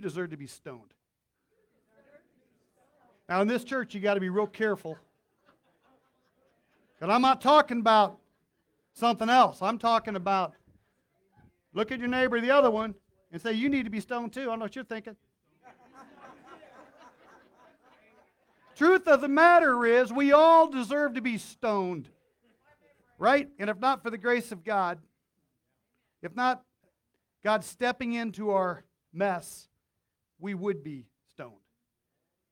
you deserve to be stoned. Now, in this church, you got to be real careful. Because I'm not talking about something else. I'm talking about look at your neighbor, the other one, and say, You need to be stoned too. I know what you're thinking. Truth of the matter is, we all deserve to be stoned. Right? And if not for the grace of God, if not God stepping into our mess, we would be stoned,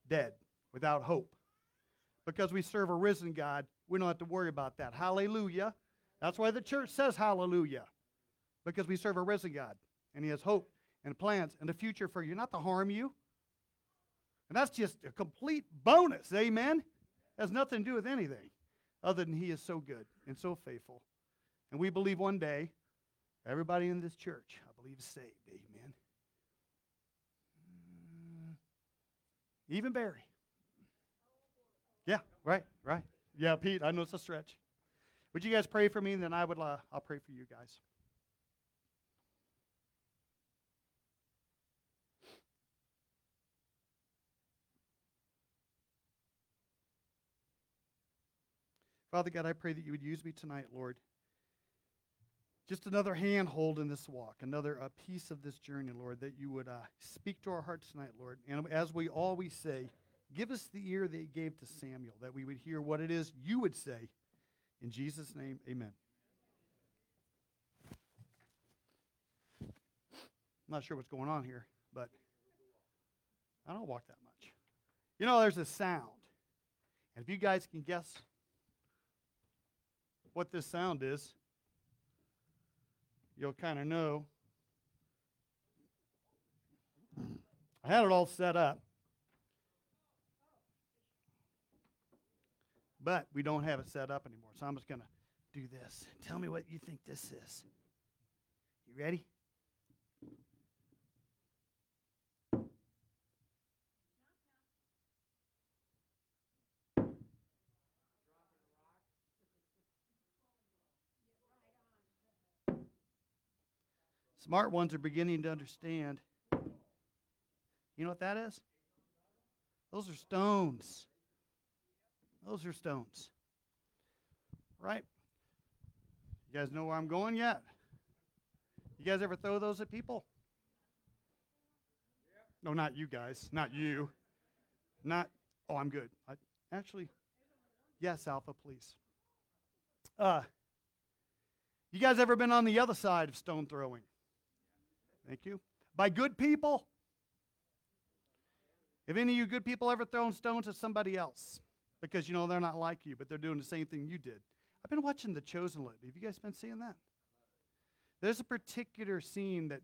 dead, without hope. Because we serve a risen God, we don't have to worry about that. Hallelujah. That's why the church says hallelujah. Because we serve a risen God, and He has hope and plans and a future for you, not to harm you. And that's just a complete bonus. Amen. Has nothing to do with anything other than He is so good and so faithful. And we believe one day everybody in this church, I believe, is saved. Amen. Even Barry. Yeah, right, right. Yeah, Pete, I know it's a stretch. Would you guys pray for me, and then I would, uh, I'll pray for you guys. Father God, I pray that you would use me tonight, Lord. Just another handhold in this walk, another uh, piece of this journey, Lord, that you would uh, speak to our hearts tonight, Lord. And as we always say, give us the ear that you gave to Samuel, that we would hear what it is you would say. In Jesus' name, amen. I'm not sure what's going on here, but I don't walk that much. You know, there's a sound. And if you guys can guess what this sound is, you'll kind of know. I had it all set up. But we don't have it set up anymore. So I'm just going to do this. Tell me what you think this is. You ready? Smart ones are beginning to understand. You know what that is? Those are stones. Those are stones. Right? You guys know where I'm going yet? You guys ever throw those at people? No, not you guys. Not you. Not, oh, I'm good. I, actually, yes, Alpha, please. Uh, you guys ever been on the other side of stone throwing? Thank you. By good people? Have any of you good people ever thrown stones at somebody else? Because you know they're not like you, but they're doing the same thing you did. I've been watching The Chosen lately. Have you guys been seeing that? There's a particular scene that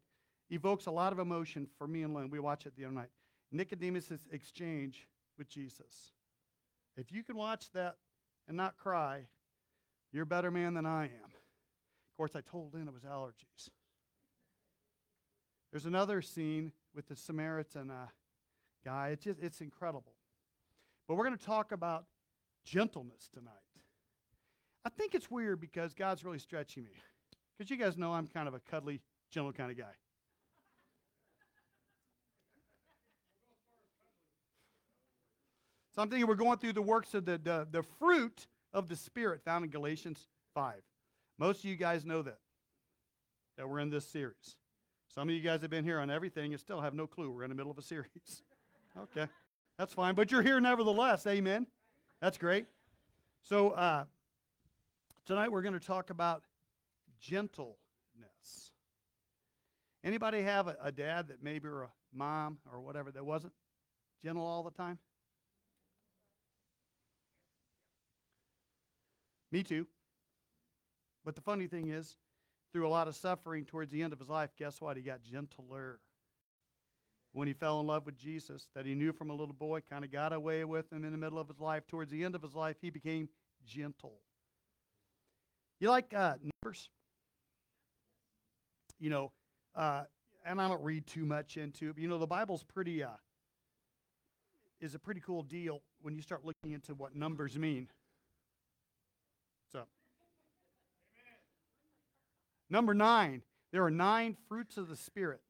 evokes a lot of emotion for me and Lynn. We watched it the other night. Nicodemus' exchange with Jesus. If you can watch that and not cry, you're a better man than I am. Of course, I told Lynn it was allergies. There's another scene with the Samaritan uh, guy. It's just it's incredible. But we're going to talk about gentleness tonight. I think it's weird because God's really stretching me. Because you guys know I'm kind of a cuddly, gentle kind of guy. So I'm thinking we're going through the works of the, the, the fruit of the Spirit found in Galatians 5. Most of you guys know that, that we're in this series. Some of you guys have been here on everything and still have no clue. We're in the middle of a series. okay, that's fine. But you're here nevertheless. Amen. That's great. So uh, tonight we're going to talk about gentleness. Anybody have a, a dad that maybe or a mom or whatever that wasn't gentle all the time? Me too. But the funny thing is, through a lot of suffering towards the end of his life, guess what? He got gentler. When he fell in love with Jesus, that he knew from a little boy, kind of got away with him in the middle of his life, towards the end of his life, he became gentle. You like uh, numbers? You know, uh, and I don't read too much into it, but you know, the Bible's pretty, uh, is a pretty cool deal when you start looking into what numbers mean. So, Number nine, there are nine fruits of the Spirit.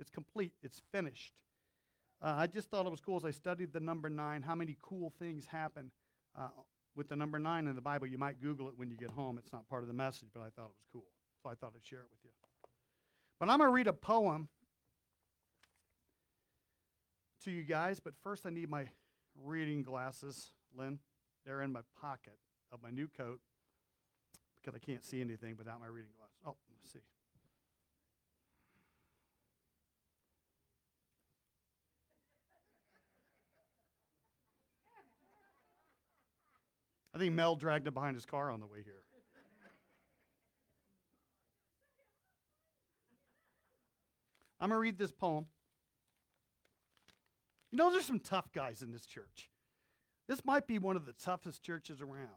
It's complete. It's finished. Uh, I just thought it was cool as I studied the number nine, how many cool things happen uh, with the number nine in the Bible. You might Google it when you get home. It's not part of the message, but I thought it was cool. So I thought I'd share it with you. But I'm going to read a poem to you guys, but first I need my reading glasses, Lynn. They're in my pocket of my new coat because I can't see anything without my reading glasses. See. I think Mel dragged it behind his car on the way here. I'm going to read this poem. You know, there's some tough guys in this church. This might be one of the toughest churches around.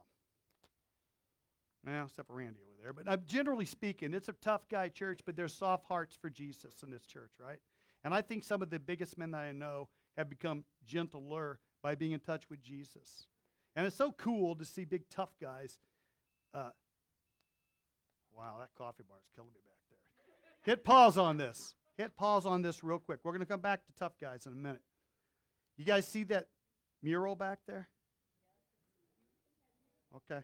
Well, except for Randy over there. But uh, generally speaking, it's a tough guy church, but there's soft hearts for Jesus in this church, right? And I think some of the biggest men that I know have become gentler by being in touch with Jesus. And it's so cool to see big tough guys. Uh, wow, that coffee bar is killing me back there. Hit pause on this. Hit pause on this real quick. We're going to come back to tough guys in a minute. You guys see that mural back there? Okay.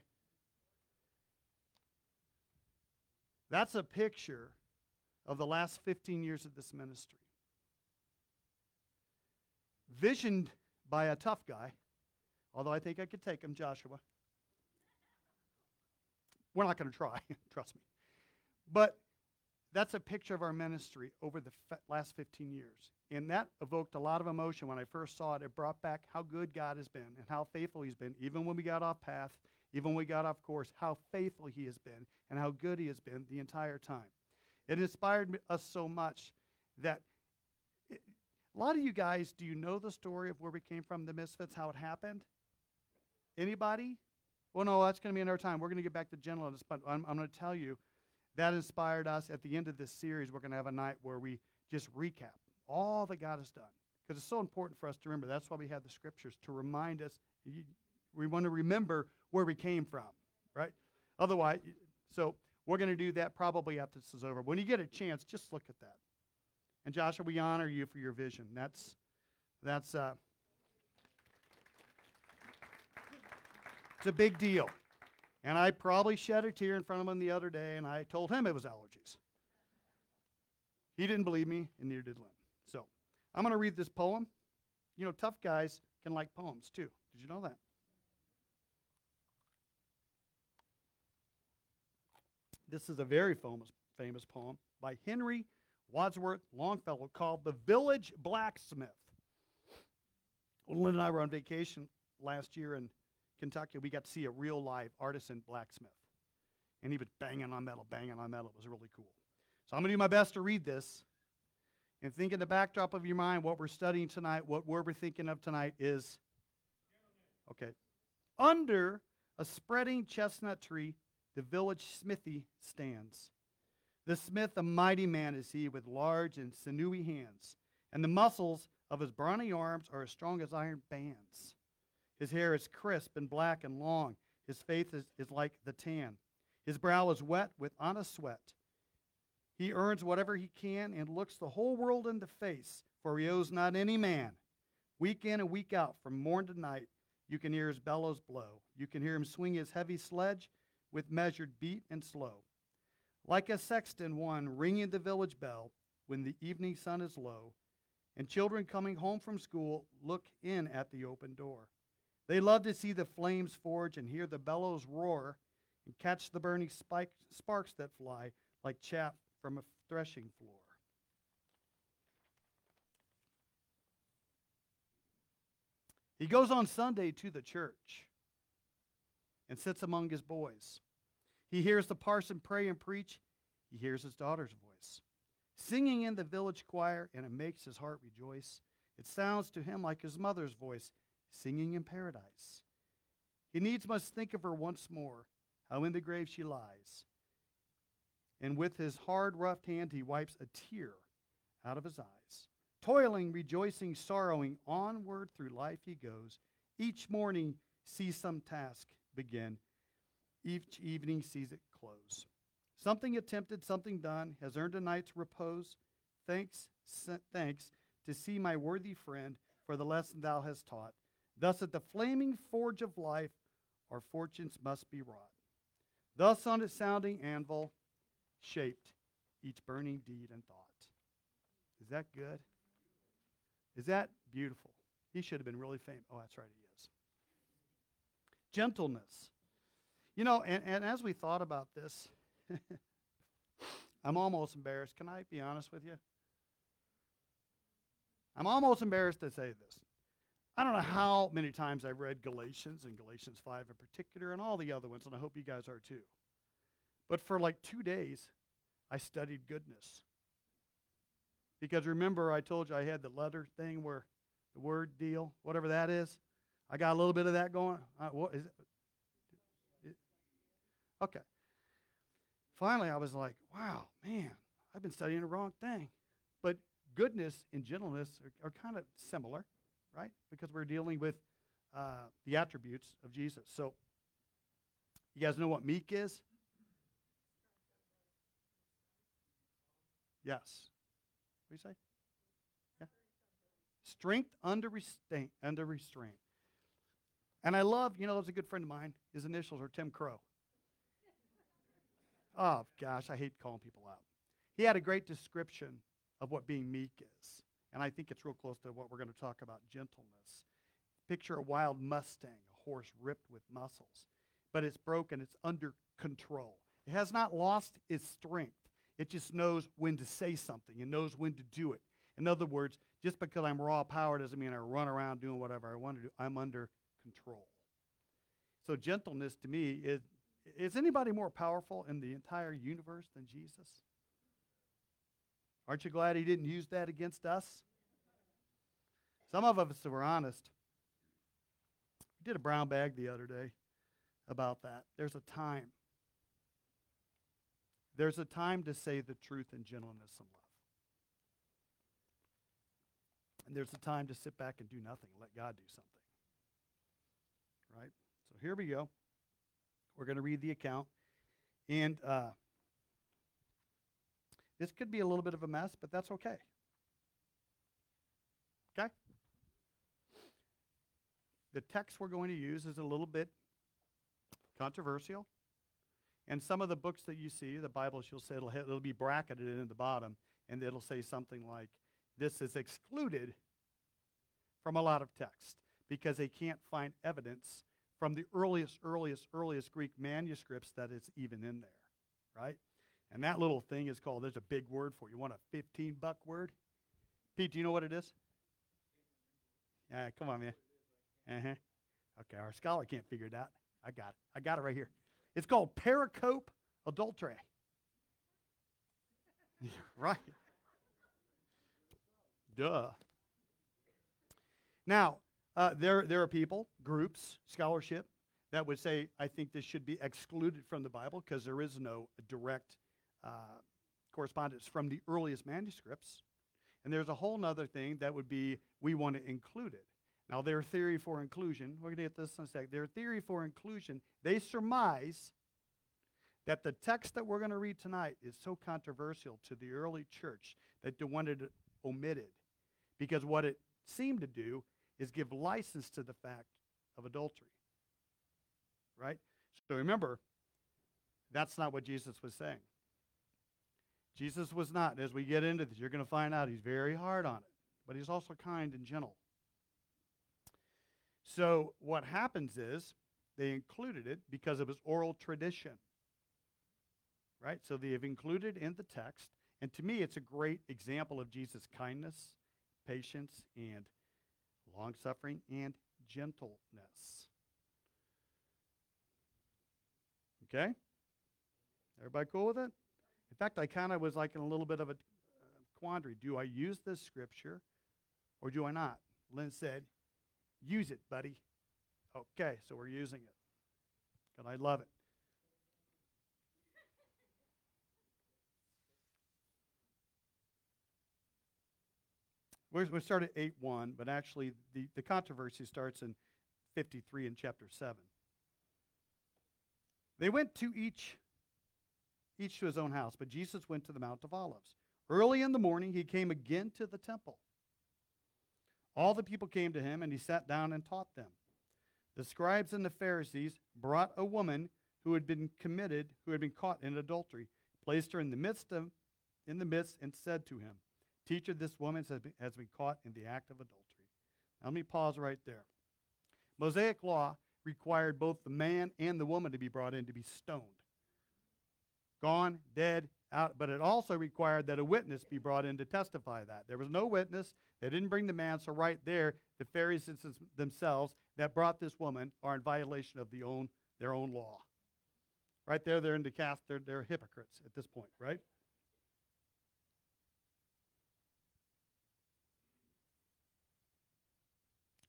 That's a picture of the last 15 years of this ministry. Visioned by a tough guy, although I think I could take him, Joshua. We're not going to try, trust me. But that's a picture of our ministry over the last 15 years. And that evoked a lot of emotion when I first saw it. It brought back how good God has been and how faithful He's been, even when we got off path, even when we got off course, how faithful He has been and how good He has been the entire time. It inspired us so much that it, a lot of you guys, do you know the story of where we came from, the Misfits, how it happened? Anybody? Well, no, that's going to be another time. We're going to get back to gentleness, but I'm, I'm going to tell you that inspired us. At the end of this series, we're going to have a night where we just recap all that God has done. Because it's so important for us to remember. That's why we have the scriptures to remind us. We want to remember where we came from, right? Otherwise, so we're going to do that probably after this is over. When you get a chance, just look at that. And Joshua, we honor you for your vision. That's that's uh, it's a big deal. And I probably shed a tear in front of him the other day, and I told him it was allergies. He didn't believe me, and neither did Lynn. So I'm going to read this poem. You know, tough guys can like poems too. Did you know that? This is a very famous, famous poem by Henry Wadsworth Longfellow called The Village Blacksmith. Lynn and I were on vacation last year in Kentucky. We got to see a real live artisan blacksmith. And he was banging on metal, banging on metal. It was really cool. So I'm going to do my best to read this. And think in the backdrop of your mind, what we're studying tonight, what we're thinking of tonight is okay. Under a spreading chestnut tree, the village smithy stands. The smith, a mighty man is he, with large and sinewy hands, and the muscles of his brawny arms are as strong as iron bands. His hair is crisp and black and long. His face is, is like the tan. His brow is wet with honest sweat. He earns whatever he can and looks the whole world in the face, for he owes not any man. Week in and week out, from morn to night, you can hear his bellows blow. You can hear him swing his heavy sledge with measured beat and slow. Like a sexton one ringing the village bell when the evening sun is low, and children coming home from school look in at the open door. They love to see the flames forge and hear the bellows roar and catch the burning spike, sparks that fly like chaff from a threshing floor. He goes on Sunday to the church and sits among his boys. He hears the parson pray and preach. He hears his daughter's voice singing in the village choir, and it makes his heart rejoice. It sounds to him like his mother's voice singing in paradise. He needs must think of her once more, how in the grave she lies and with his hard, rough hand he wipes a tear out of his eyes. Toiling, rejoicing, sorrowing, onward through life he goes. Each morning sees some task begin, each evening sees it close. Something attempted, something done, has earned a night's repose. thanks, thanks to see my worthy friend for the lesson thou hast taught. Thus at the flaming forge of life our fortunes must be wrought. Thus on its sounding anvil shaped each burning deed and thought. Is that good? Is that beautiful? He should have been really famous. Oh, that's right. Gentleness. You know, and, and as we thought about this, I'm almost embarrassed. Can I be honest with you? I'm almost embarrassed to say this. I don't know how many times I've read Galatians and Galatians 5 in particular and all the other ones, and I hope you guys are too. But for like two days, I studied goodness. Because remember, I told you I had the letter thing where the word deal, whatever that is. I got a little bit of that going. Uh, what is it? Okay. Finally, I was like, wow, man, I've been studying the wrong thing. But goodness and gentleness are, are kind of similar, right? Because we're dealing with uh, the attributes of Jesus. So, you guys know what meek is? Yes. What do you say? Yeah. Strength under restraint. Under restraint. And I love, you know, there's a good friend of mine. His initials are Tim Crow. Oh, gosh, I hate calling people out. He had a great description of what being meek is. And I think it's real close to what we're going to talk about gentleness. Picture a wild Mustang, a horse ripped with muscles, but it's broken, it's under control. It has not lost its strength. It just knows when to say something. It knows when to do it. In other words, just because I'm raw power doesn't mean I run around doing whatever I want to do. I'm under control. So gentleness to me is is anybody more powerful in the entire universe than Jesus? Aren't you glad he didn't use that against us? Some of us, we're honest, we did a brown bag the other day about that. There's a time there's a time to say the truth in gentleness and love. And there's a time to sit back and do nothing let God do something. Here we go. We're going to read the account. And uh, this could be a little bit of a mess, but that's okay. Okay? The text we're going to use is a little bit controversial. And some of the books that you see, the Bibles, you'll say it'll, it'll be bracketed in the bottom, and it'll say something like, this is excluded from a lot of text because they can't find evidence from the earliest, earliest, earliest Greek manuscripts that it's even in there, right? And that little thing is called, there's a big word for it. You want a 15 buck word? Pete, do you know what it is? Yeah, come on, man. Uh-huh. Okay, our scholar can't figure it out. I got it. I got it right here. It's called pericope adulterae. right. Duh. Now, uh, there, there are people, groups, scholarship, that would say, I think this should be excluded from the Bible because there is no direct uh, correspondence from the earliest manuscripts. And there's a whole other thing that would be, we want to include it. Now, their theory for inclusion, we're going to get this in a sec. Their theory for inclusion, they surmise that the text that we're going to read tonight is so controversial to the early church that they wanted it omitted. Because what it seemed to do is give license to the fact of adultery. Right? So remember, that's not what Jesus was saying. Jesus was not. As we get into this, you're going to find out he's very hard on it, but he's also kind and gentle. So what happens is they included it because it was oral tradition. Right? So they have included in the text. And to me, it's a great example of Jesus' kindness, patience, and long suffering and gentleness. Okay? Everybody cool with it? In fact, I kind of was like in a little bit of a uh, quandary. Do I use this scripture or do I not? Lynn said, Use it, buddy. Okay, so we're using it. And I love it. We start at 8 1, but actually the, the controversy starts in 53 in chapter 7. They went to each, each to his own house, but Jesus went to the Mount of Olives. Early in the morning, he came again to the temple. All the people came to him, and he sat down and taught them. The scribes and the Pharisees brought a woman who had been committed, who had been caught in adultery, placed her in the midst of, in the midst, and said to him, Teacher, this woman has been, caught in the act of adultery. Now, let me pause right there. Mosaic law required both the man and the woman to be brought in to be stoned. Gone, dead, out, but it also required that a witness be brought in to testify that. There was no witness. They didn't bring the man, so right there, the Pharisees themselves that brought this woman are in violation of the own, their own law. Right there, they're in the cast, they're, they're hypocrites at this point, right?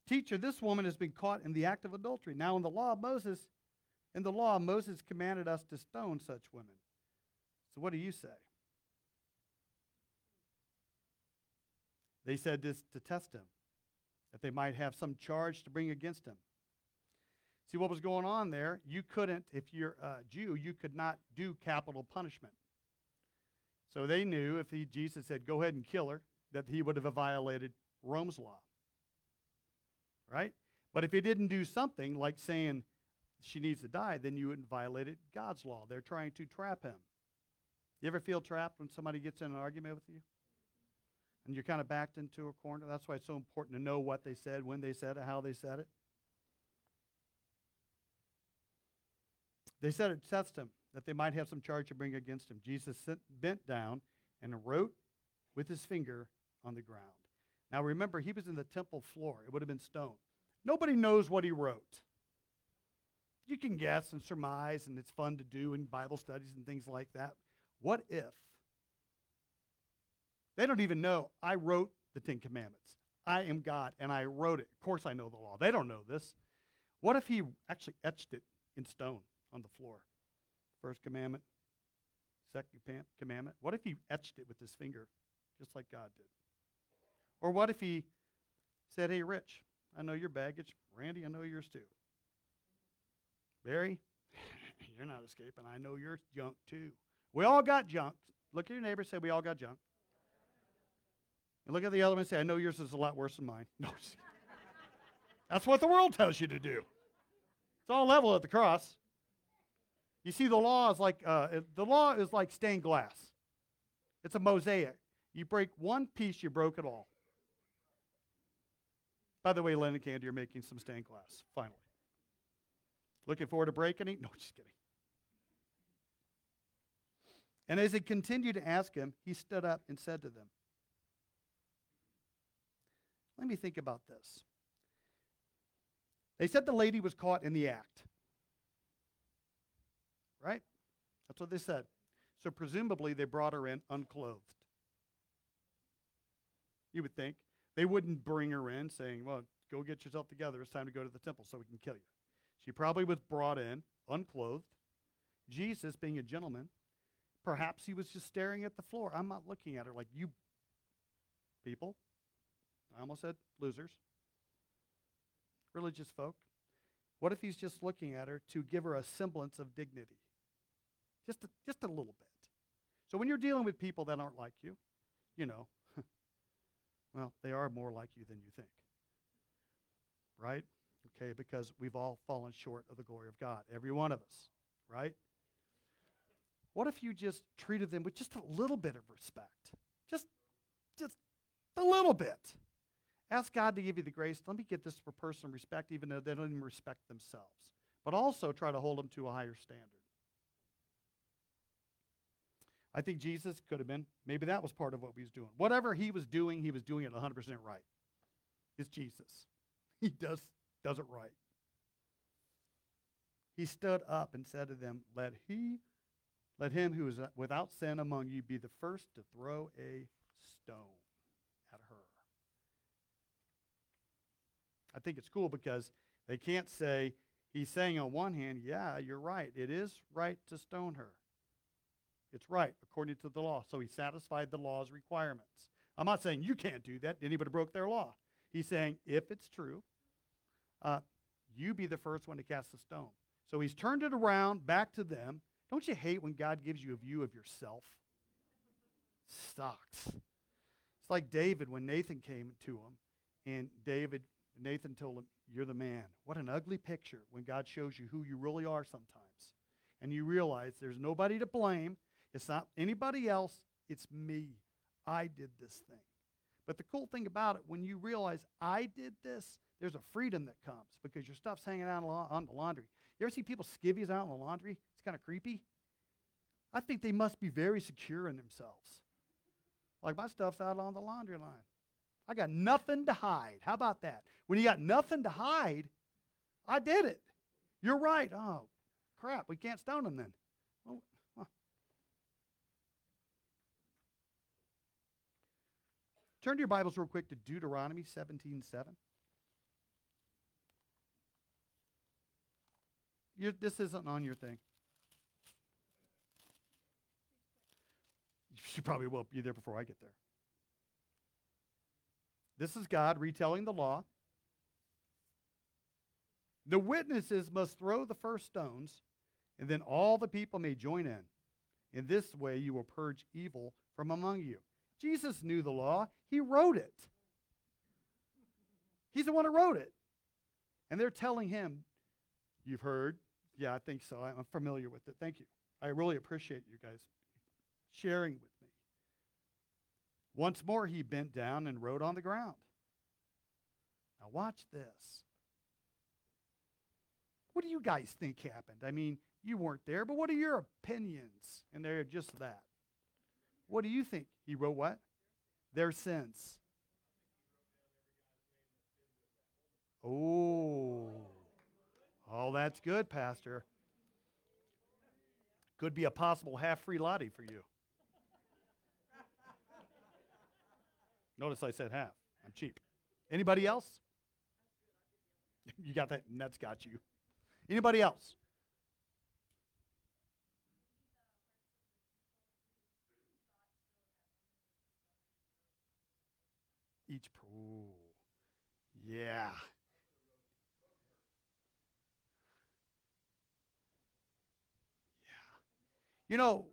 Teacher, this woman has been caught in the act of adultery. Now, in the law of Moses, in the law, Moses commanded us to stone such women. So, what do you say? They said this to test him, that they might have some charge to bring against him. See what was going on there? You couldn't, if you're a Jew, you could not do capital punishment. So they knew if he, Jesus said, go ahead and kill her, that he would have violated Rome's law right? But if he didn't do something like saying she needs to die, then you wouldn't violated God's law. They're trying to trap him. You ever feel trapped when somebody gets in an argument with you? And you're kind of backed into a corner? That's why it's so important to know what they said, when they said it, how they said it. They said it test him, that they might have some charge to bring against him. Jesus bent down and wrote with his finger on the ground. Now remember, he was in the temple floor. It would have been stone. Nobody knows what he wrote. You can guess and surmise, and it's fun to do in Bible studies and things like that. What if? They don't even know I wrote the Ten Commandments. I am God, and I wrote it. Of course, I know the law. They don't know this. What if he actually etched it in stone on the floor? First commandment, second commandment. What if he etched it with his finger, just like God did? Or what if he said, Hey, Rich, I know your baggage. Randy, I know yours too. Barry, you're not escaping. I know your junk too. We all got junk. Look at your neighbor say, We all got junk. And look at the other one and say, I know yours is a lot worse than mine. No, that's what the world tells you to do. It's all level at the cross. You see, the law is like uh, the law is like stained glass. It's a mosaic. You break one piece, you broke it all. By the way, Lynn and Candy, you're making some stained glass, finally. Looking forward to breaking it? No, just kidding. And as he continued to ask him, he stood up and said to them, Let me think about this. They said the lady was caught in the act. Right? That's what they said. So presumably they brought her in unclothed. You would think. They wouldn't bring her in saying, well, go get yourself together. It's time to go to the temple so we can kill you. She probably was brought in, unclothed. Jesus, being a gentleman, perhaps he was just staring at the floor. I'm not looking at her like you people. I almost said losers. Religious folk. What if he's just looking at her to give her a semblance of dignity? Just a, just a little bit. So when you're dealing with people that aren't like you, you know, well, they are more like you than you think. Right? Okay, because we've all fallen short of the glory of God, every one of us, right? What if you just treated them with just a little bit of respect? Just just a little bit. Ask God to give you the grace. Let me get this for personal respect, even though they don't even respect themselves. But also try to hold them to a higher standard. I think Jesus could have been, maybe that was part of what he was doing. Whatever he was doing, he was doing it 100% right. It's Jesus. He does, does it right. He stood up and said to them, Let he, let him who is uh, without sin among you be the first to throw a stone at her. I think it's cool because they can't say, he's saying on one hand, yeah, you're right. It is right to stone her. It's right according to the law. So he satisfied the law's requirements. I'm not saying you can't do that. Anybody broke their law. He's saying if it's true, uh, you be the first one to cast the stone. So he's turned it around back to them. Don't you hate when God gives you a view of yourself? sucks. It's like David when Nathan came to him, and David, Nathan told him, You're the man. What an ugly picture when God shows you who you really are sometimes. And you realize there's nobody to blame. It's not anybody else. It's me. I did this thing. But the cool thing about it, when you realize I did this, there's a freedom that comes because your stuff's hanging out on the laundry. You ever see people skivvies out in the laundry? It's kind of creepy. I think they must be very secure in themselves. Like my stuff's out on the laundry line. I got nothing to hide. How about that? When you got nothing to hide, I did it. You're right. Oh, crap. We can't stone them then. Well, huh. Turn to your Bibles real quick to Deuteronomy 17 7. You're, this isn't on your thing. You probably will be there before I get there. This is God retelling the law. The witnesses must throw the first stones, and then all the people may join in. In this way, you will purge evil from among you. Jesus knew the law, he wrote it. He's the one who wrote it. And they're telling him, You've heard. Yeah, I think so. I'm familiar with it. Thank you. I really appreciate you guys sharing with me. Once more, he bent down and wrote on the ground. Now, watch this. What do you guys think happened? I mean, you weren't there, but what are your opinions? And they're just that. What do you think? He wrote what? Their sins. Oh. Oh, that's good, Pastor. Could be a possible half free latte for you. Notice I said half. I'm cheap. Anybody else? you got that? That's got you. Anybody else? Each. Ooh, yeah. You know,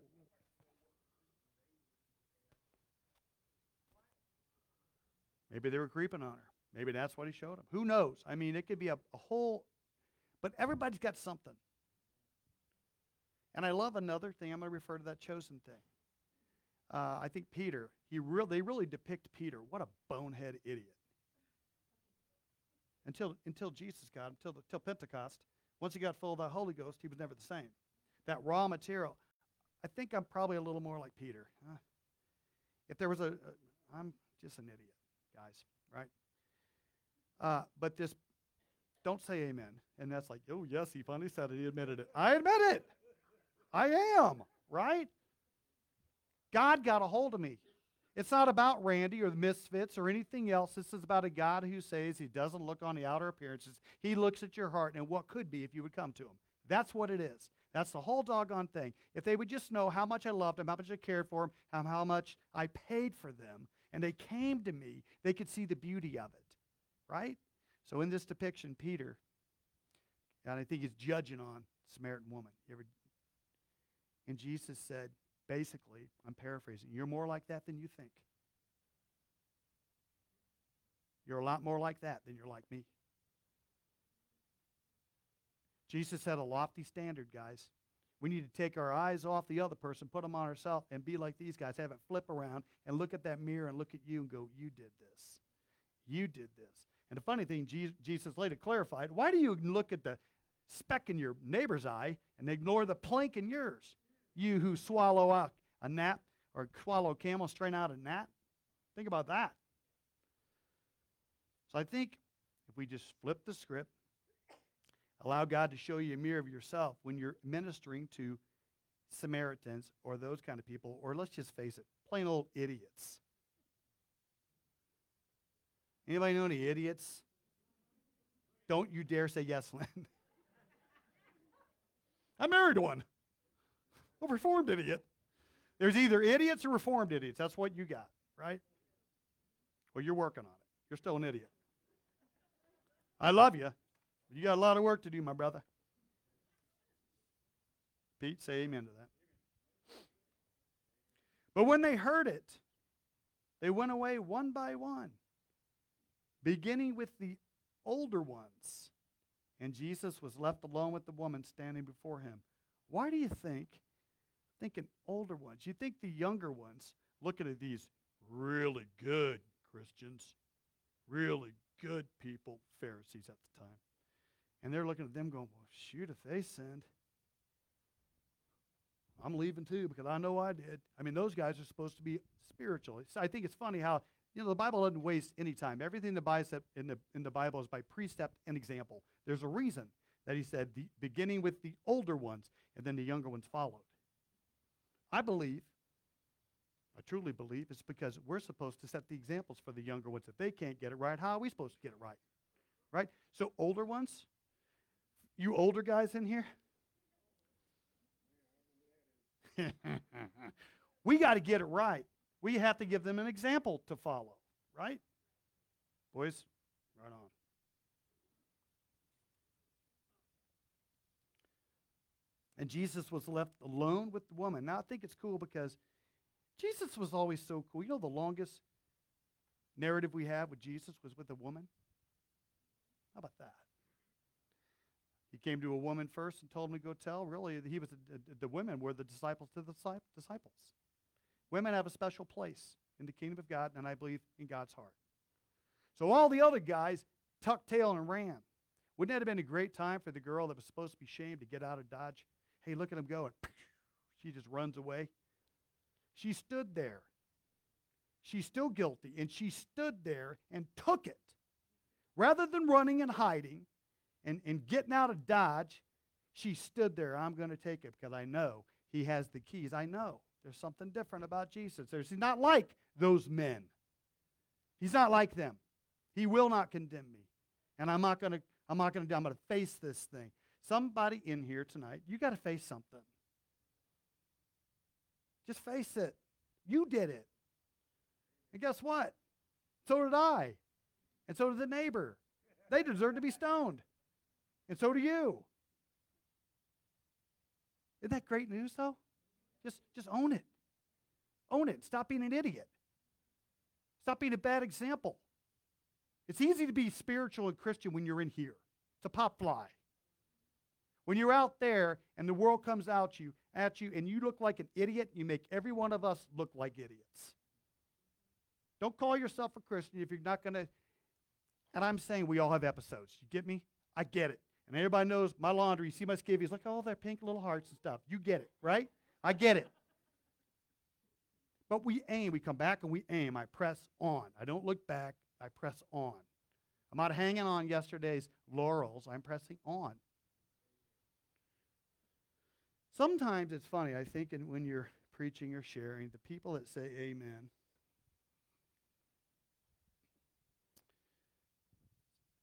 maybe they were creeping on her. Maybe that's what he showed them. Who knows? I mean, it could be a, a whole, but everybody's got something. And I love another thing. I'm going to refer to that chosen thing. Uh, I think Peter, he really, they really depict Peter. What a bonehead idiot. Until, until Jesus got until, until Pentecost. Once he got full of the Holy Ghost, he was never the same. That raw material. I think I'm probably a little more like Peter. Huh? If there was a, a, I'm just an idiot, guys, right? Uh, but this, don't say amen. And that's like, oh, yes, he finally said it. He admitted it. I admit it. I am, right? God got a hold of me. It's not about Randy or the misfits or anything else. This is about a God who says he doesn't look on the outer appearances. He looks at your heart and what could be if you would come to him. That's what it is. That's the whole doggone thing. If they would just know how much I loved them, how much I cared for them, how, much I paid for them, and they came to me, they could see the beauty of it. Right? So in this depiction, Peter, and I think he's judging on Samaritan woman. And Jesus said, basically, I'm paraphrasing, you're more like that than you think. You're a lot more like that than you're like me. Jesus had a lofty standard, guys. We need to take our eyes off the other person, put them on ourselves, and be like these guys. Have it flip around and look at that mirror and look at you and go, You did this. You did this. And the funny thing, Jesus later clarified why do you look at the speck in your neighbor's eye and ignore the plank in yours? You who swallow out a gnat or swallow camel strain out a gnat. Think about that. So I think if we just flip the script Allow God to show you a mirror of yourself when you're ministering to Samaritans or those kind of people, or let's just face it, plain old idiots. Anybody know any idiots? Don't you dare say yes, Lynn. I married one. A reformed idiot. There's either idiots or reformed idiots. That's what you got, right? Well, you're working on it. You're still an idiot. I love you. but You got a lot of work to do, my brother. Pete, say amen to that. But when they heard it, they went away one by one, beginning with the older ones. And Jesus was left alone with the woman standing before him. Why do you think, thinking older ones, you think the younger ones looking at these really good Christians, really good people, Pharisees at the time, and they're looking at them going, well, shoot, if they sinned, I'm leaving too because I know I did. I mean, those guys are supposed to be spiritual. It's, I think it's funny how you know the Bible doesn't waste any time. Everything the Bible in the in the Bible is by precept and example. There's a reason that he said the beginning with the older ones and then the younger ones followed. I believe, I truly believe, it's because we're supposed to set the examples for the younger ones. If they can't get it right, how are we supposed to get it right? Right? So older ones, you older guys in here, we got to get it right. We have to give them an example to follow, right? Boys, right on. And Jesus was left alone with the woman. Now, I think it's cool because Jesus was always so cool. You know, the longest narrative we have with Jesus was with a woman? How about that? He came to a woman first and told him to go tell. Really, he was the women were the disciples to the disciples. Women have a special place in the kingdom of God, and I believe in God's heart. So all the other guys tucked tail and ran. Wouldn't that have been a great time for the girl that was supposed to be shamed to get out of Dodge? Hey, look at him going. She just runs away. She stood there. She's still guilty, and she stood there and took it. Rather than running and hiding, and, and getting out of Dodge, she stood there. I'm going to take it because I know he has the keys. I know there's something different about Jesus. There's, he's not like those men. He's not like them. He will not condemn me. And I'm not going to, I'm not going to, I'm going to face this thing. Somebody in here tonight, you got to face something. Just face it. You did it. And guess what? So did I. And so did the neighbor. They deserve to be stoned. And so do you. Isn't that great news, though? Just, just own it. Own it. Stop being an idiot. Stop being a bad example. It's easy to be spiritual and Christian when you're in here. It's a pop fly. When you're out there and the world comes out you at you and you look like an idiot, you make every one of us look like idiots. Don't call yourself a Christian if you're not going to. And I'm saying we all have episodes. You get me? I get it. And everybody knows my laundry. You see my skivvies. At all their pink little hearts and stuff. You get it, right? I get it. But we aim. We come back and we aim. I press on. I don't look back. I press on. I'm not hanging on yesterday's laurels. I'm pressing on. Sometimes it's funny, I think, and when you're preaching or sharing, the people that say amen,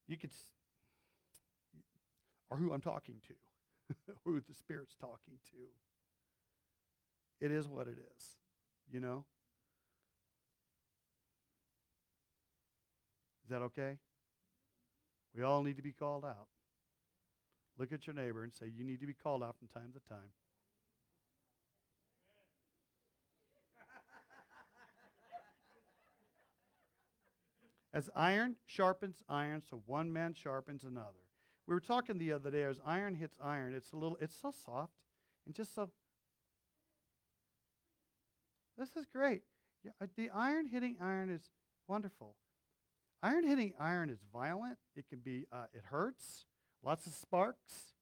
you could or who I'm talking to, who the Spirit's talking to. It is what it is, you know? Is that okay? We all need to be called out. Look at your neighbor and say, You need to be called out from time to time. As iron sharpens iron, so one man sharpens another. We were talking the other day as iron hits iron, it's a little, it's so soft and just so. This is great. Yeah, uh, the iron hitting iron is wonderful. Iron hitting iron is violent. It can be, uh, it hurts, lots of sparks.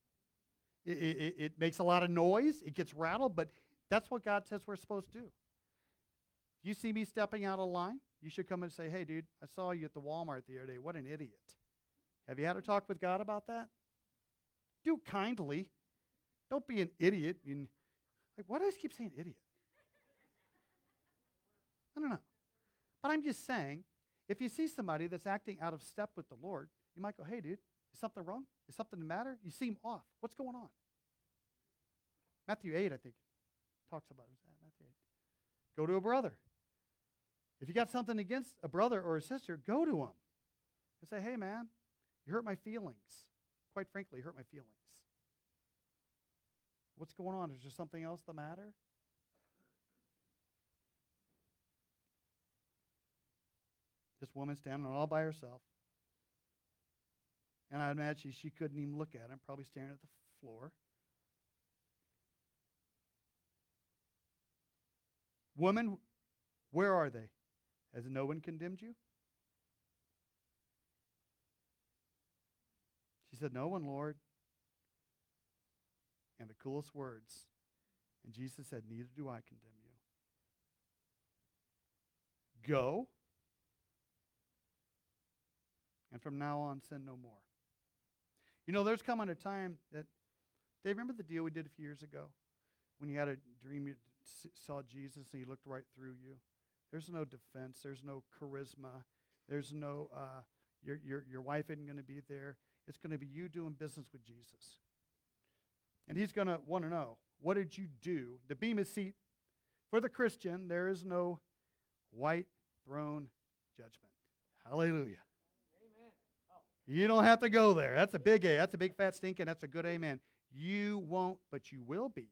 It, it, it makes a lot of noise. It gets rattled, but that's what God says we're supposed to do. You see me stepping out of line? You should come and say, hey, dude, I saw you at the Walmart the other day. What an idiot. Have you had a talk with God about that? Do kindly. Don't be an idiot. And, like, why do I keep saying idiot? I don't know. But I'm just saying, if you see somebody that's acting out of step with the Lord, you might go, hey, dude, is something wrong? Is something the matter? You seem off. What's going on? Matthew 8, I think, talks about that. Matthew 8. Go to a brother. If you got something against a brother or a sister, go to him and say, hey, man, you hurt my feelings. Quite frankly, you hurt my feelings. What's going on? Is there something else the matter? This woman standing all by herself. And I imagine she couldn't even look at him, probably staring at the floor. Woman, where are they? Has no one condemned you? She said, No one, Lord. And the coolest words. And Jesus said, Neither do I condemn you. Go. And from now on, sin no more. You know, there's coming a time that, Dave, remember the deal we did a few years ago? When you had a dream, you saw Jesus and he looked right through you. There's no defense. There's no charisma. There's no, uh, your, your, your wife isn't going to be there. It's going to be you doing business with Jesus. And he's going to want to know, what did you do? The Bema seat for the Christian, there is no white throne judgment. Hallelujah. You don't have to go there. That's a big A. That's a big fat stinking. That's a good amen. You won't, but you will be.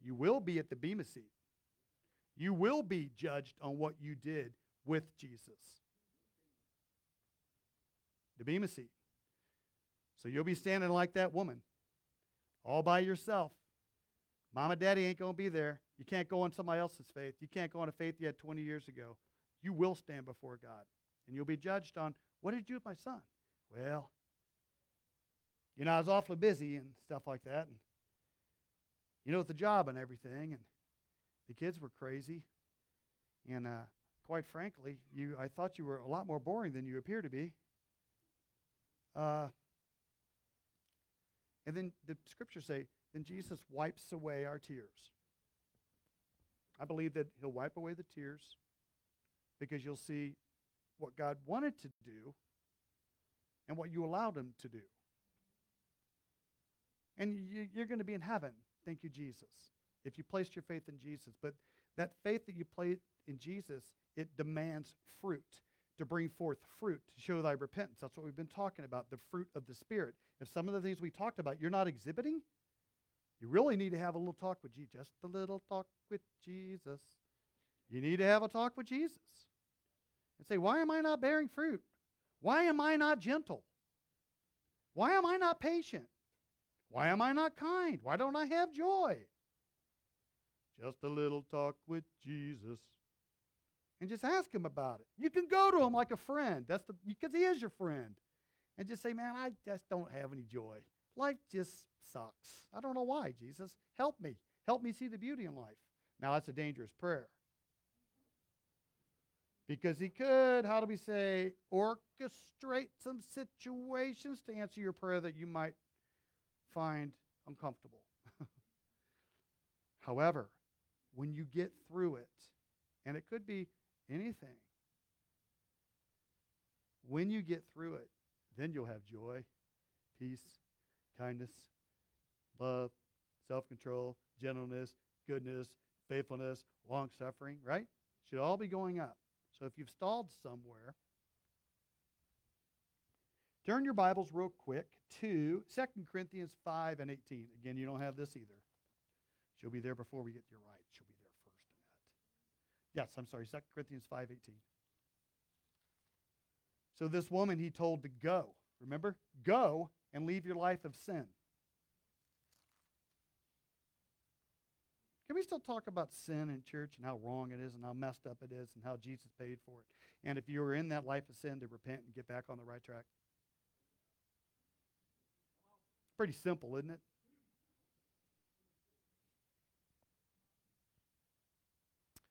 You will be at the Bema seat. You will be judged on what you did with Jesus. The Bema seat. So you'll be standing like that woman, all by yourself. Mama, daddy ain't going to be there. You can't go on somebody else's faith. You can't go on a faith you had 20 years ago. You will stand before God. And you'll be judged on what did you do with my son? Well, you know, I was awfully busy and stuff like that. And, you know, with the job and everything. And the kids were crazy. And uh, quite frankly, you, I thought you were a lot more boring than you appear to be. Uh, and then the scriptures say, then Jesus wipes away our tears. I believe that he'll wipe away the tears because you'll see what God wanted to do and what you allowed him to do. And you, you're going to be in heaven. Thank you, Jesus. If you placed your faith in Jesus. But that faith that you place in Jesus, it demands fruit to bring forth fruit, to show thy repentance. That's what we've been talking about, the fruit of the Spirit. If some of the things we talked about you're not exhibiting, you really need to have a little talk with Jesus. Just a little talk with Jesus. You need to have a talk with Jesus. And say, why am I not bearing fruit? Why am I not gentle? Why am I not patient? Why am I not kind? Why don't I have joy? Just a little talk with Jesus. And just ask him about it. You can go to him like a friend. That's the because he is your friend. And just say, Man, I just don't have any joy. Life just sucks. I don't know why, Jesus. Help me. Help me see the beauty in life. Now that's a dangerous prayer. Because he could, how do we say, orchestrate some situations to answer your prayer that you might find uncomfortable. However, when you get through it, and it could be anything, when you get through it, then you'll have joy, peace, kindness, love, self control, gentleness, goodness, faithfulness, long suffering, right? Should all be going up. So if you've stalled somewhere, turn your Bibles real quick to 2 Corinthians 5 and 18. Again, you don't have this either. She'll be there before we get to your right. She'll be there first in that. Yes, I'm sorry, 2 Corinthians 5, 18. So this woman he told to go. Remember? Go and leave your life of sin. We still talk about sin in church and how wrong it is and how messed up it is and how Jesus paid for it? And if you were in that life of sin, to repent and get back on the right track? It's pretty simple, isn't it?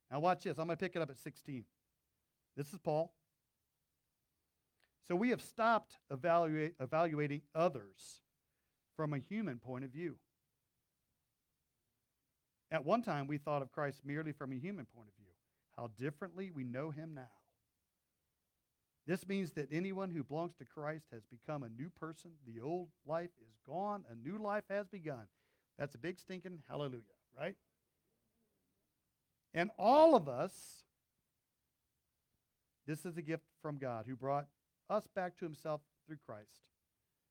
Now, watch this. I'm going to pick it up at 16. This is Paul. So we have stopped evaluate, evaluating others from a human point of view. At one time, we thought of Christ merely from a human point of view. How differently we know him now. This means that anyone who belongs to Christ has become a new person. The old life is gone, a new life has begun. That's a big stinking hallelujah, right? And all of us, this is a gift from God who brought us back to himself through Christ.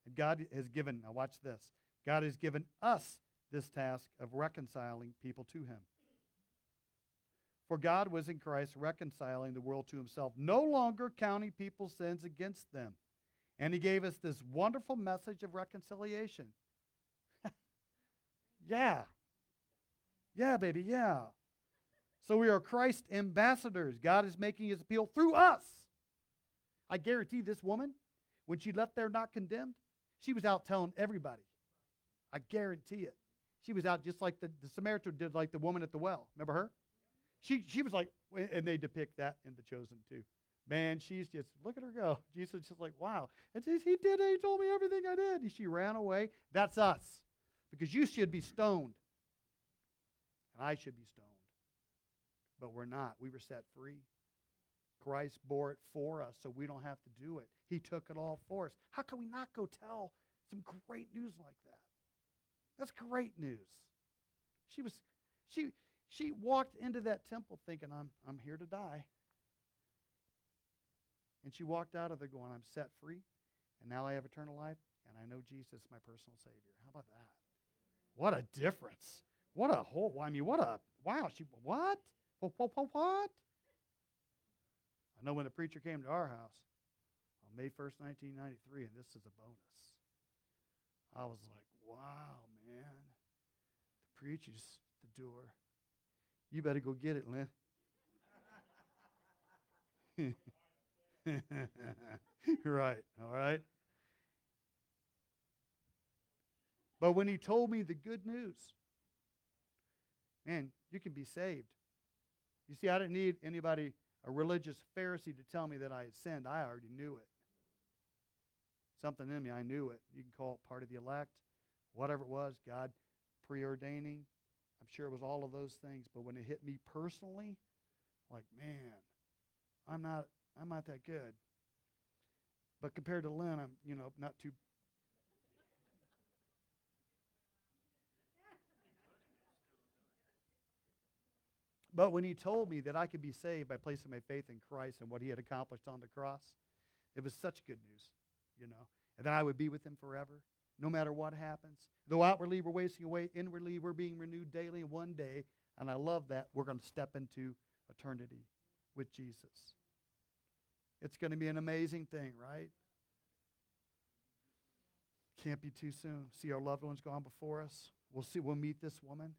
And God has given, now watch this, God has given us this task of reconciling people to him. For God was in Christ reconciling the world to himself, no longer counting people's sins against them. And he gave us this wonderful message of reconciliation. yeah. Yeah, baby, yeah. So we are Christ ambassadors. God is making his appeal through us. I guarantee this woman, when she left there not condemned, she was out telling everybody. I guarantee it. She was out just like the, the Samaritan did, like the woman at the well. Remember her? She, she was like, and they depict that in The Chosen too. Man, she's just, look at her go. Jesus is just like, wow. And says, he did it. He told me everything I did. And she ran away. That's us. Because you should be stoned. And I should be stoned. But we're not. We were set free. Christ bore it for us, so we don't have to do it. He took it all for us. How can we not go tell some great news like that? That's great news. She was she she walked into that temple thinking, I'm I'm here to die. And she walked out of there going, I'm set free, and now I have eternal life, and I know Jesus, my personal Savior. How about that? What a difference. What a whole I mean, what a wow, she what? What what what? I know when the preacher came to our house on May 1st, 1993, and this is a bonus. I was like, wow, preacher's the door. You better go get it, Lynn. right, all right. But when he told me the good news, man, you can be saved. You see, I didn't need anybody, a religious Pharisee, to tell me that I had sinned. I already knew it. Something in me, I knew it. You can call it part of the elect, whatever it was, God preordaining. I'm sure it was all of those things. But when it hit me personally, like, man, I'm not I'm not that good. But compared to Lynn, I'm, you know, not too But when he told me that I could be saved by placing my faith in Christ and what he had accomplished on the cross, it was such good news, you know. And that I would be with him forever, no matter what happens. Though outwardly we're wasting away, inwardly we're being renewed daily. One day, and I love that, we're going to step into eternity with Jesus. It's going to be an amazing thing, right? Can't be too soon. See our loved ones gone before us. We'll see. We'll meet this woman.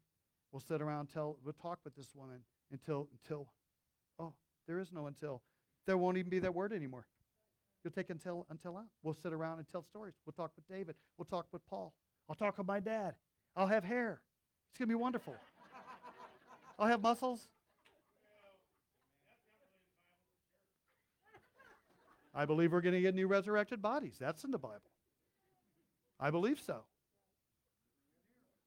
We'll sit around, tell, we'll talk with this woman until, until, oh, there is no until. There won't even be that word anymore. You'll take until, until out. We'll sit around and tell stories. We'll talk with David. We'll talk with Paul. I'll talk with my dad. I'll have hair. It's going to be wonderful. I'll have muscles. I believe we're going to get new resurrected bodies. That's in the Bible. I believe so.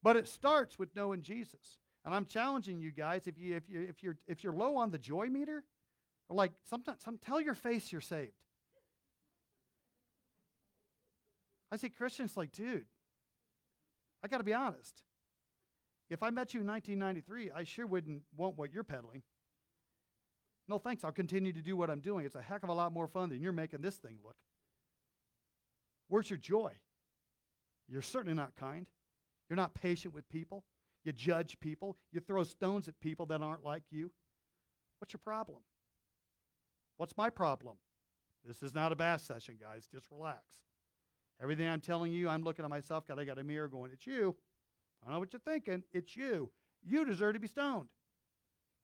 But it starts with knowing Jesus. And I'm challenging you guys if you if you if you're if you're low on the joy meter, like sometimes some tell your face you're saved. I see Christians like, dude, I got to be honest. If I met you in 1993, I sure wouldn't want what you're peddling. No thanks. I'll continue to do what I'm doing. It's a heck of a lot more fun than you're making this thing look. Where's your joy? You're certainly not kind. You're not patient with people. You judge people. You throw stones at people that aren't like you. What's your problem? What's my problem? This is not a bath session, guys. Just relax. Everything I'm telling you, I'm looking at myself because I got a mirror going, it's you. I don't know what you're thinking. It's you. You deserve to be stoned.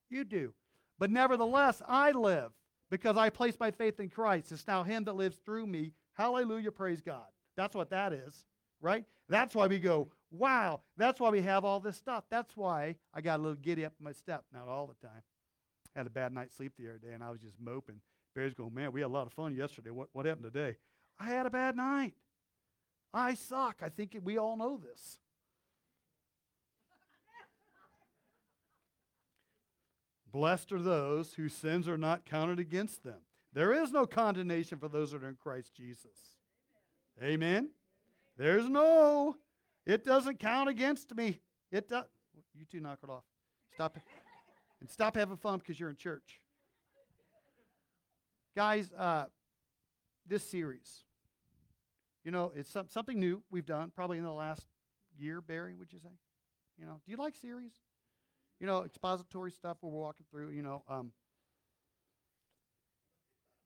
You do. But nevertheless, I live because I place my faith in Christ. It's now Him that lives through me. Hallelujah. Praise God. That's what that is, right? That's why we go, wow. That's why we have all this stuff. That's why I got a little giddy up in my step. Not all the time. I had a bad night's sleep the other day, and I was just moping. Barry's going, man, we had a lot of fun yesterday. What, what happened today? I had a bad night. I suck. I think we all know this. Blessed are those whose sins are not counted against them. There is no condemnation for those that are in Christ Jesus. Amen. There's no, it doesn't count against me. It does. You two knock it off. Stop it. And stop having fun because you're in church. Guys, uh, this series, you know, it's some, something new we've done probably in the last year, Barry, would you say? You know, do you like series? you know, expository stuff where we're walking through, you know. Um,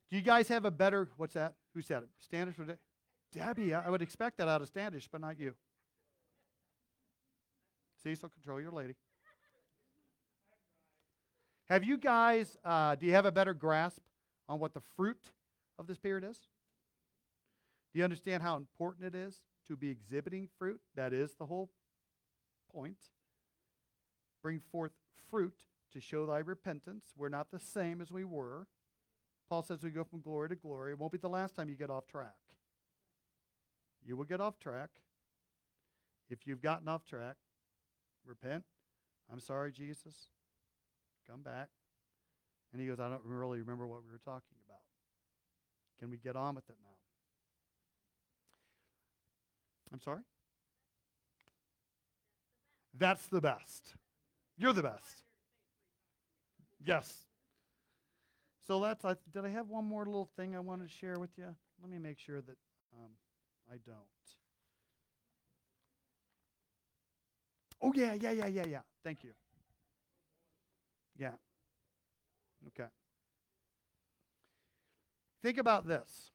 do you guys have a better, what's that? Who said it? Standish? It? Debbie, I would expect that out of Standish, but not you. So control your lady. Have you guys, uh, do you have a better grasp on what the fruit of the Spirit is? Do you understand how important it is to be exhibiting fruit? That is the whole point. Bring forth fruit to show thy repentance. We're not the same as we were. Paul says we go from glory to glory. It won't be the last time you get off track. You will get off track. If you've gotten off track, repent. I'm sorry, Jesus. Come back. And he goes, I don't really remember what we were talking about. Can we get on with it now? I'm sorry? That's the best. You're the best. Yes. So that's, I, did I have one more little thing I wanted to share with you? Let me make sure that um, I don't. Oh, yeah, yeah, yeah, yeah, yeah. Thank you. Yeah. Okay. Think about this.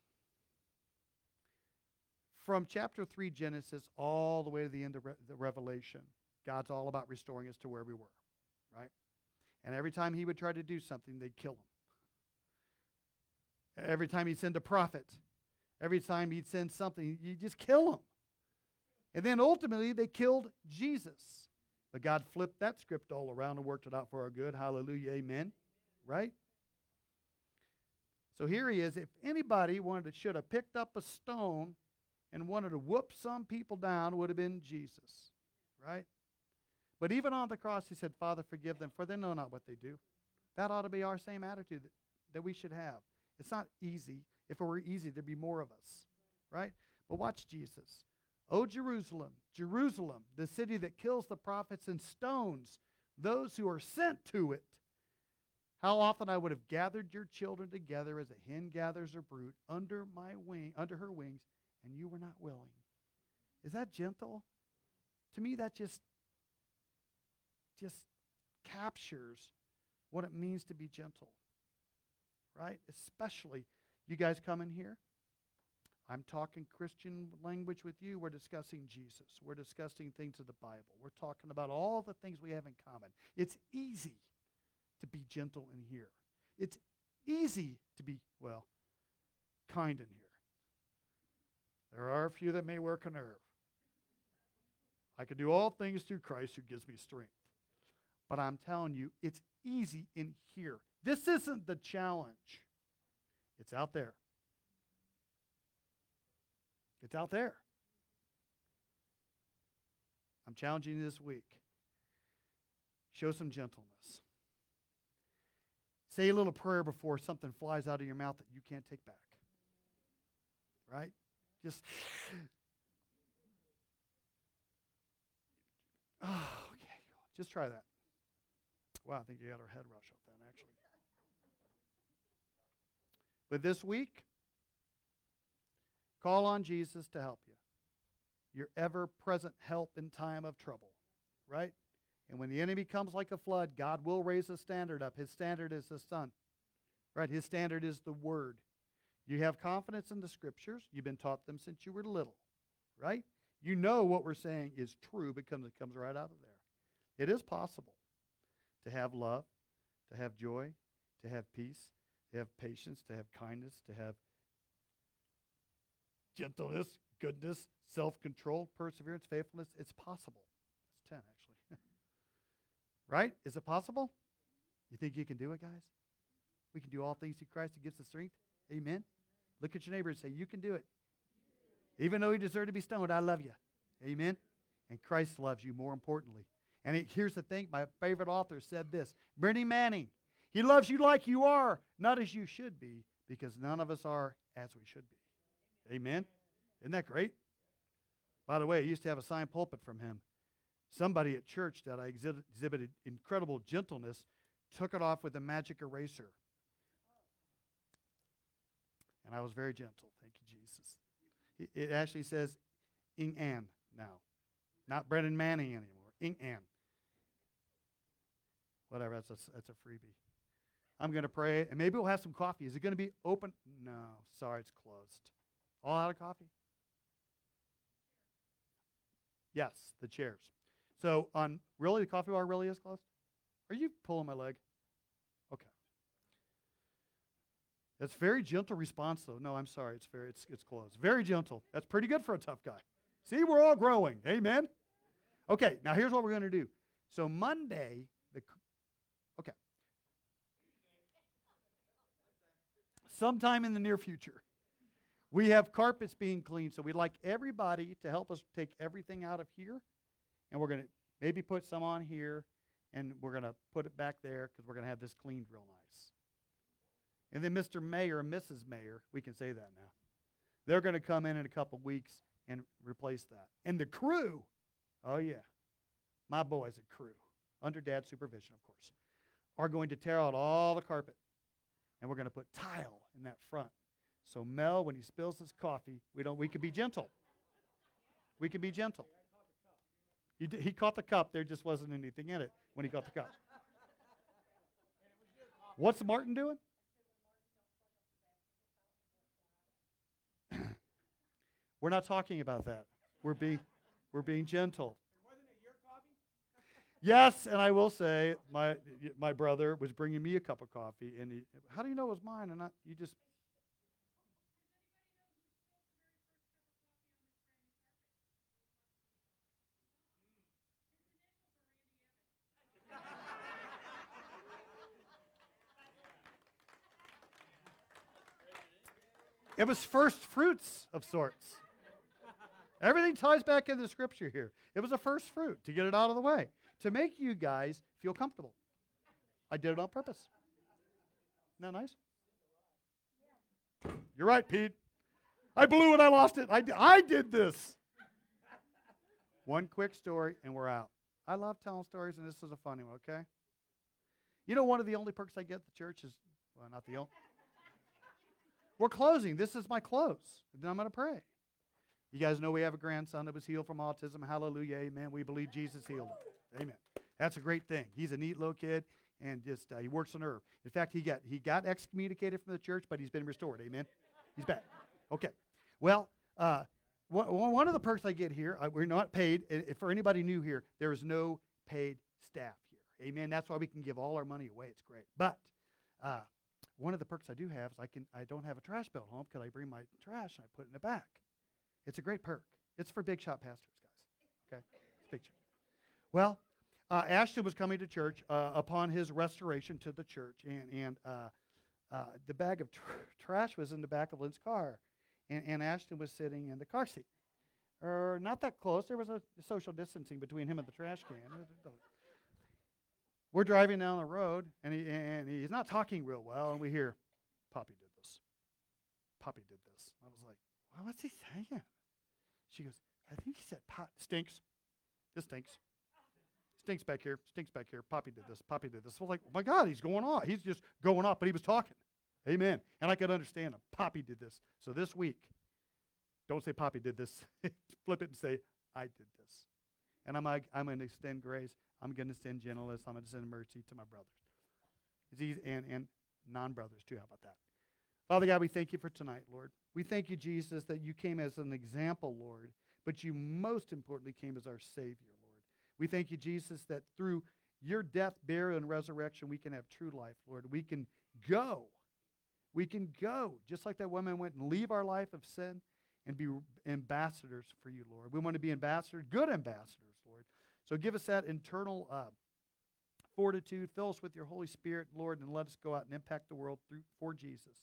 From chapter 3 Genesis all the way to the end of Re- the Revelation, God's all about restoring us to where we were, right? And every time he would try to do something, they'd kill him. Every time he'd send a prophet, every time he'd send something, you just kill him. And then ultimately, they killed Jesus. But God flipped that script all around and worked it out for our good. Hallelujah. Amen. Right? So here he is. If anybody wanted to, should have picked up a stone and wanted to whoop some people down, would have been Jesus. Right? But even on the cross, he said, Father, forgive them, for they know not what they do. That ought to be our same attitude that, that we should have. It's not easy. If it were easy, there'd be more of us. Right? But watch Jesus. O Jerusalem, Jerusalem, the city that kills the prophets and stones those who are sent to it. How often I would have gathered your children together as a hen gathers her brood under my wing, under her wings, and you were not willing. Is that gentle? To me, that just just captures what it means to be gentle. Right? Especially you guys come in here. I'm talking Christian language with you. We're discussing Jesus. We're discussing things of the Bible. We're talking about all the things we have in common. It's easy to be gentle in here. It's easy to be, well, kind in here. There are a few that may work a nerve. I can do all things through Christ who gives me strength. But I'm telling you, it's easy in here. This isn't the challenge, it's out there. It's out there. I'm challenging you this week. Show some gentleness. Say a little prayer before something flies out of your mouth that you can't take back. Right? Just. Oh, okay. Just try that. Wow, I think you got our head rush up then, actually. But this week, Call on Jesus to help you. Your ever present help in time of trouble, right? And when the enemy comes like a flood, God will raise a standard up. His standard is the Son, right? His standard is the Word. You have confidence in the Scriptures. You've been taught them since you were little, right? You know what we're saying is true because it comes right out of there. It is possible to have love, to have joy, to have peace, to have patience, to have kindness, to have gentleness, goodness, self control, perseverance, faithfulness. It's possible. It's 10, actually. right? Is it possible? You think you can do it, guys? We can do all things through Christ who gives us strength. Amen. Look at your neighbor and say, You can do it. Even though he deserved to be stoned, I love you. Amen. And Christ loves you more importantly. And it, here's the thing my favorite author said this Brennan Manning, he loves you like you are, not as you should be, because none of us are as we should be. Amen. Isn't that great? By the way, I used to have a signed pulpit from him. Somebody at church that I exhibited incredible gentleness took it off with a magic eraser. And I was very gentle. Thank you, Jesus. It actually says Ing An now, not Brennan Manning anymore. Ing An. Whatever, that's a, that's a freebie. I'm going to pray, and maybe we'll have some coffee. Is it going to be open? No, sorry, it's closed. All out of coffee? Yes, the chairs. So on really the coffee bar really is closed? Are you pulling my leg? Okay. That's very gentle response though. No, I'm sorry. It's very it's it's closed. Very gentle. That's pretty good for a tough guy. See, we're all growing. Amen. Okay, now here's what we're going to do. So Monday, the okay. Sometime in the near future, we have carpets being cleaned. So we'd like everybody to help us take everything out of here, and we're going to maybe put some on here, and we're going to put it back there because we're going to have this cleaned real nice. And then Mr. Mayor and Mrs. Mayor, we can say that now. They're going to come in in a couple weeks and replace that. And the crew, oh yeah, my boys at crew, under dad's supervision, of course, are going to tear out all the carpet. And we're going to put tile in that front. So Mel, when he spills his coffee, we don't we can be gentle. We can be gentle. He, he caught the cup. There just wasn't anything in it when he caught the cup. What's Martin doing? We're not talking about that. We're being, we're being gentle. Yes, and I will say my my brother was bringing me a cup of coffee, and he, how do you know it was mine? And not you just. It was first fruits of sorts. Everything ties back into the scripture here. It was a first fruit to get it out of the way, to make you guys feel comfortable. I did it on purpose. Isn't that nice? You're right, Pete. I blew it. I lost it. I, I did this. One quick story, and we're out. I love telling stories, and this is a funny one, okay? You know, one of the only perks I get at the church is, well, not the only. We're closing. This is my close. then I'm going to pray. You guys know we have a grandson that was healed from autism. Hallelujah. Amen. We believe Jesus healed him. Amen. That's a great thing. He's a neat little kid and just uh, he works a nerve. In fact, he got he got excommunicated from the church, but he's been restored. Amen. He's back. Okay. Well, uh, one of the perks I get here, uh, we're not paid. If for anybody new here, there is no paid staff here. Amen. That's why we can give all our money away. It's great. But uh, one of the perks I do have is I can I don't have a trash bill at home because I bring my trash and I put it in the back. It's a great perk. It's for big shot pastors, guys. Okay? big shot. Well, uh, Ashton was coming to church uh, upon his restoration to the church, and, and uh, uh the bag of tr- trash was in the back of Lynn's car, and, and Ashton was sitting in the car seat. Or not that close. There was a social distancing between him and the trash can. We're driving down the road, and, he, and he's not talking real well, and we hear, Poppy did this. Poppy did this. I was well, what's he saying? She goes, I think he said pot stinks. This stinks. Stinks back here. Stinks back here. Poppy did this. Poppy did this. So like, oh my God, he's going off. He's just going off, but he was talking. Amen. And I could understand him. Poppy did this. So this week, don't say Poppy did this. Flip it and say, I did this. And I'm, like, I'm going to extend grace. I'm going to extend gentleness. I'm going to send mercy to my brothers. And, and non brothers, too. How about that? Father God, we thank you for tonight, Lord. We thank you, Jesus, that you came as an example, Lord, but you most importantly came as our Savior, Lord. We thank you, Jesus, that through your death, burial, and resurrection, we can have true life, Lord. We can go. We can go, just like that woman went and leave our life of sin and be ambassadors for you, Lord. We want to be ambassadors, good ambassadors, Lord. So give us that internal uh, fortitude. Fill us with your Holy Spirit, Lord, and let us go out and impact the world through for Jesus.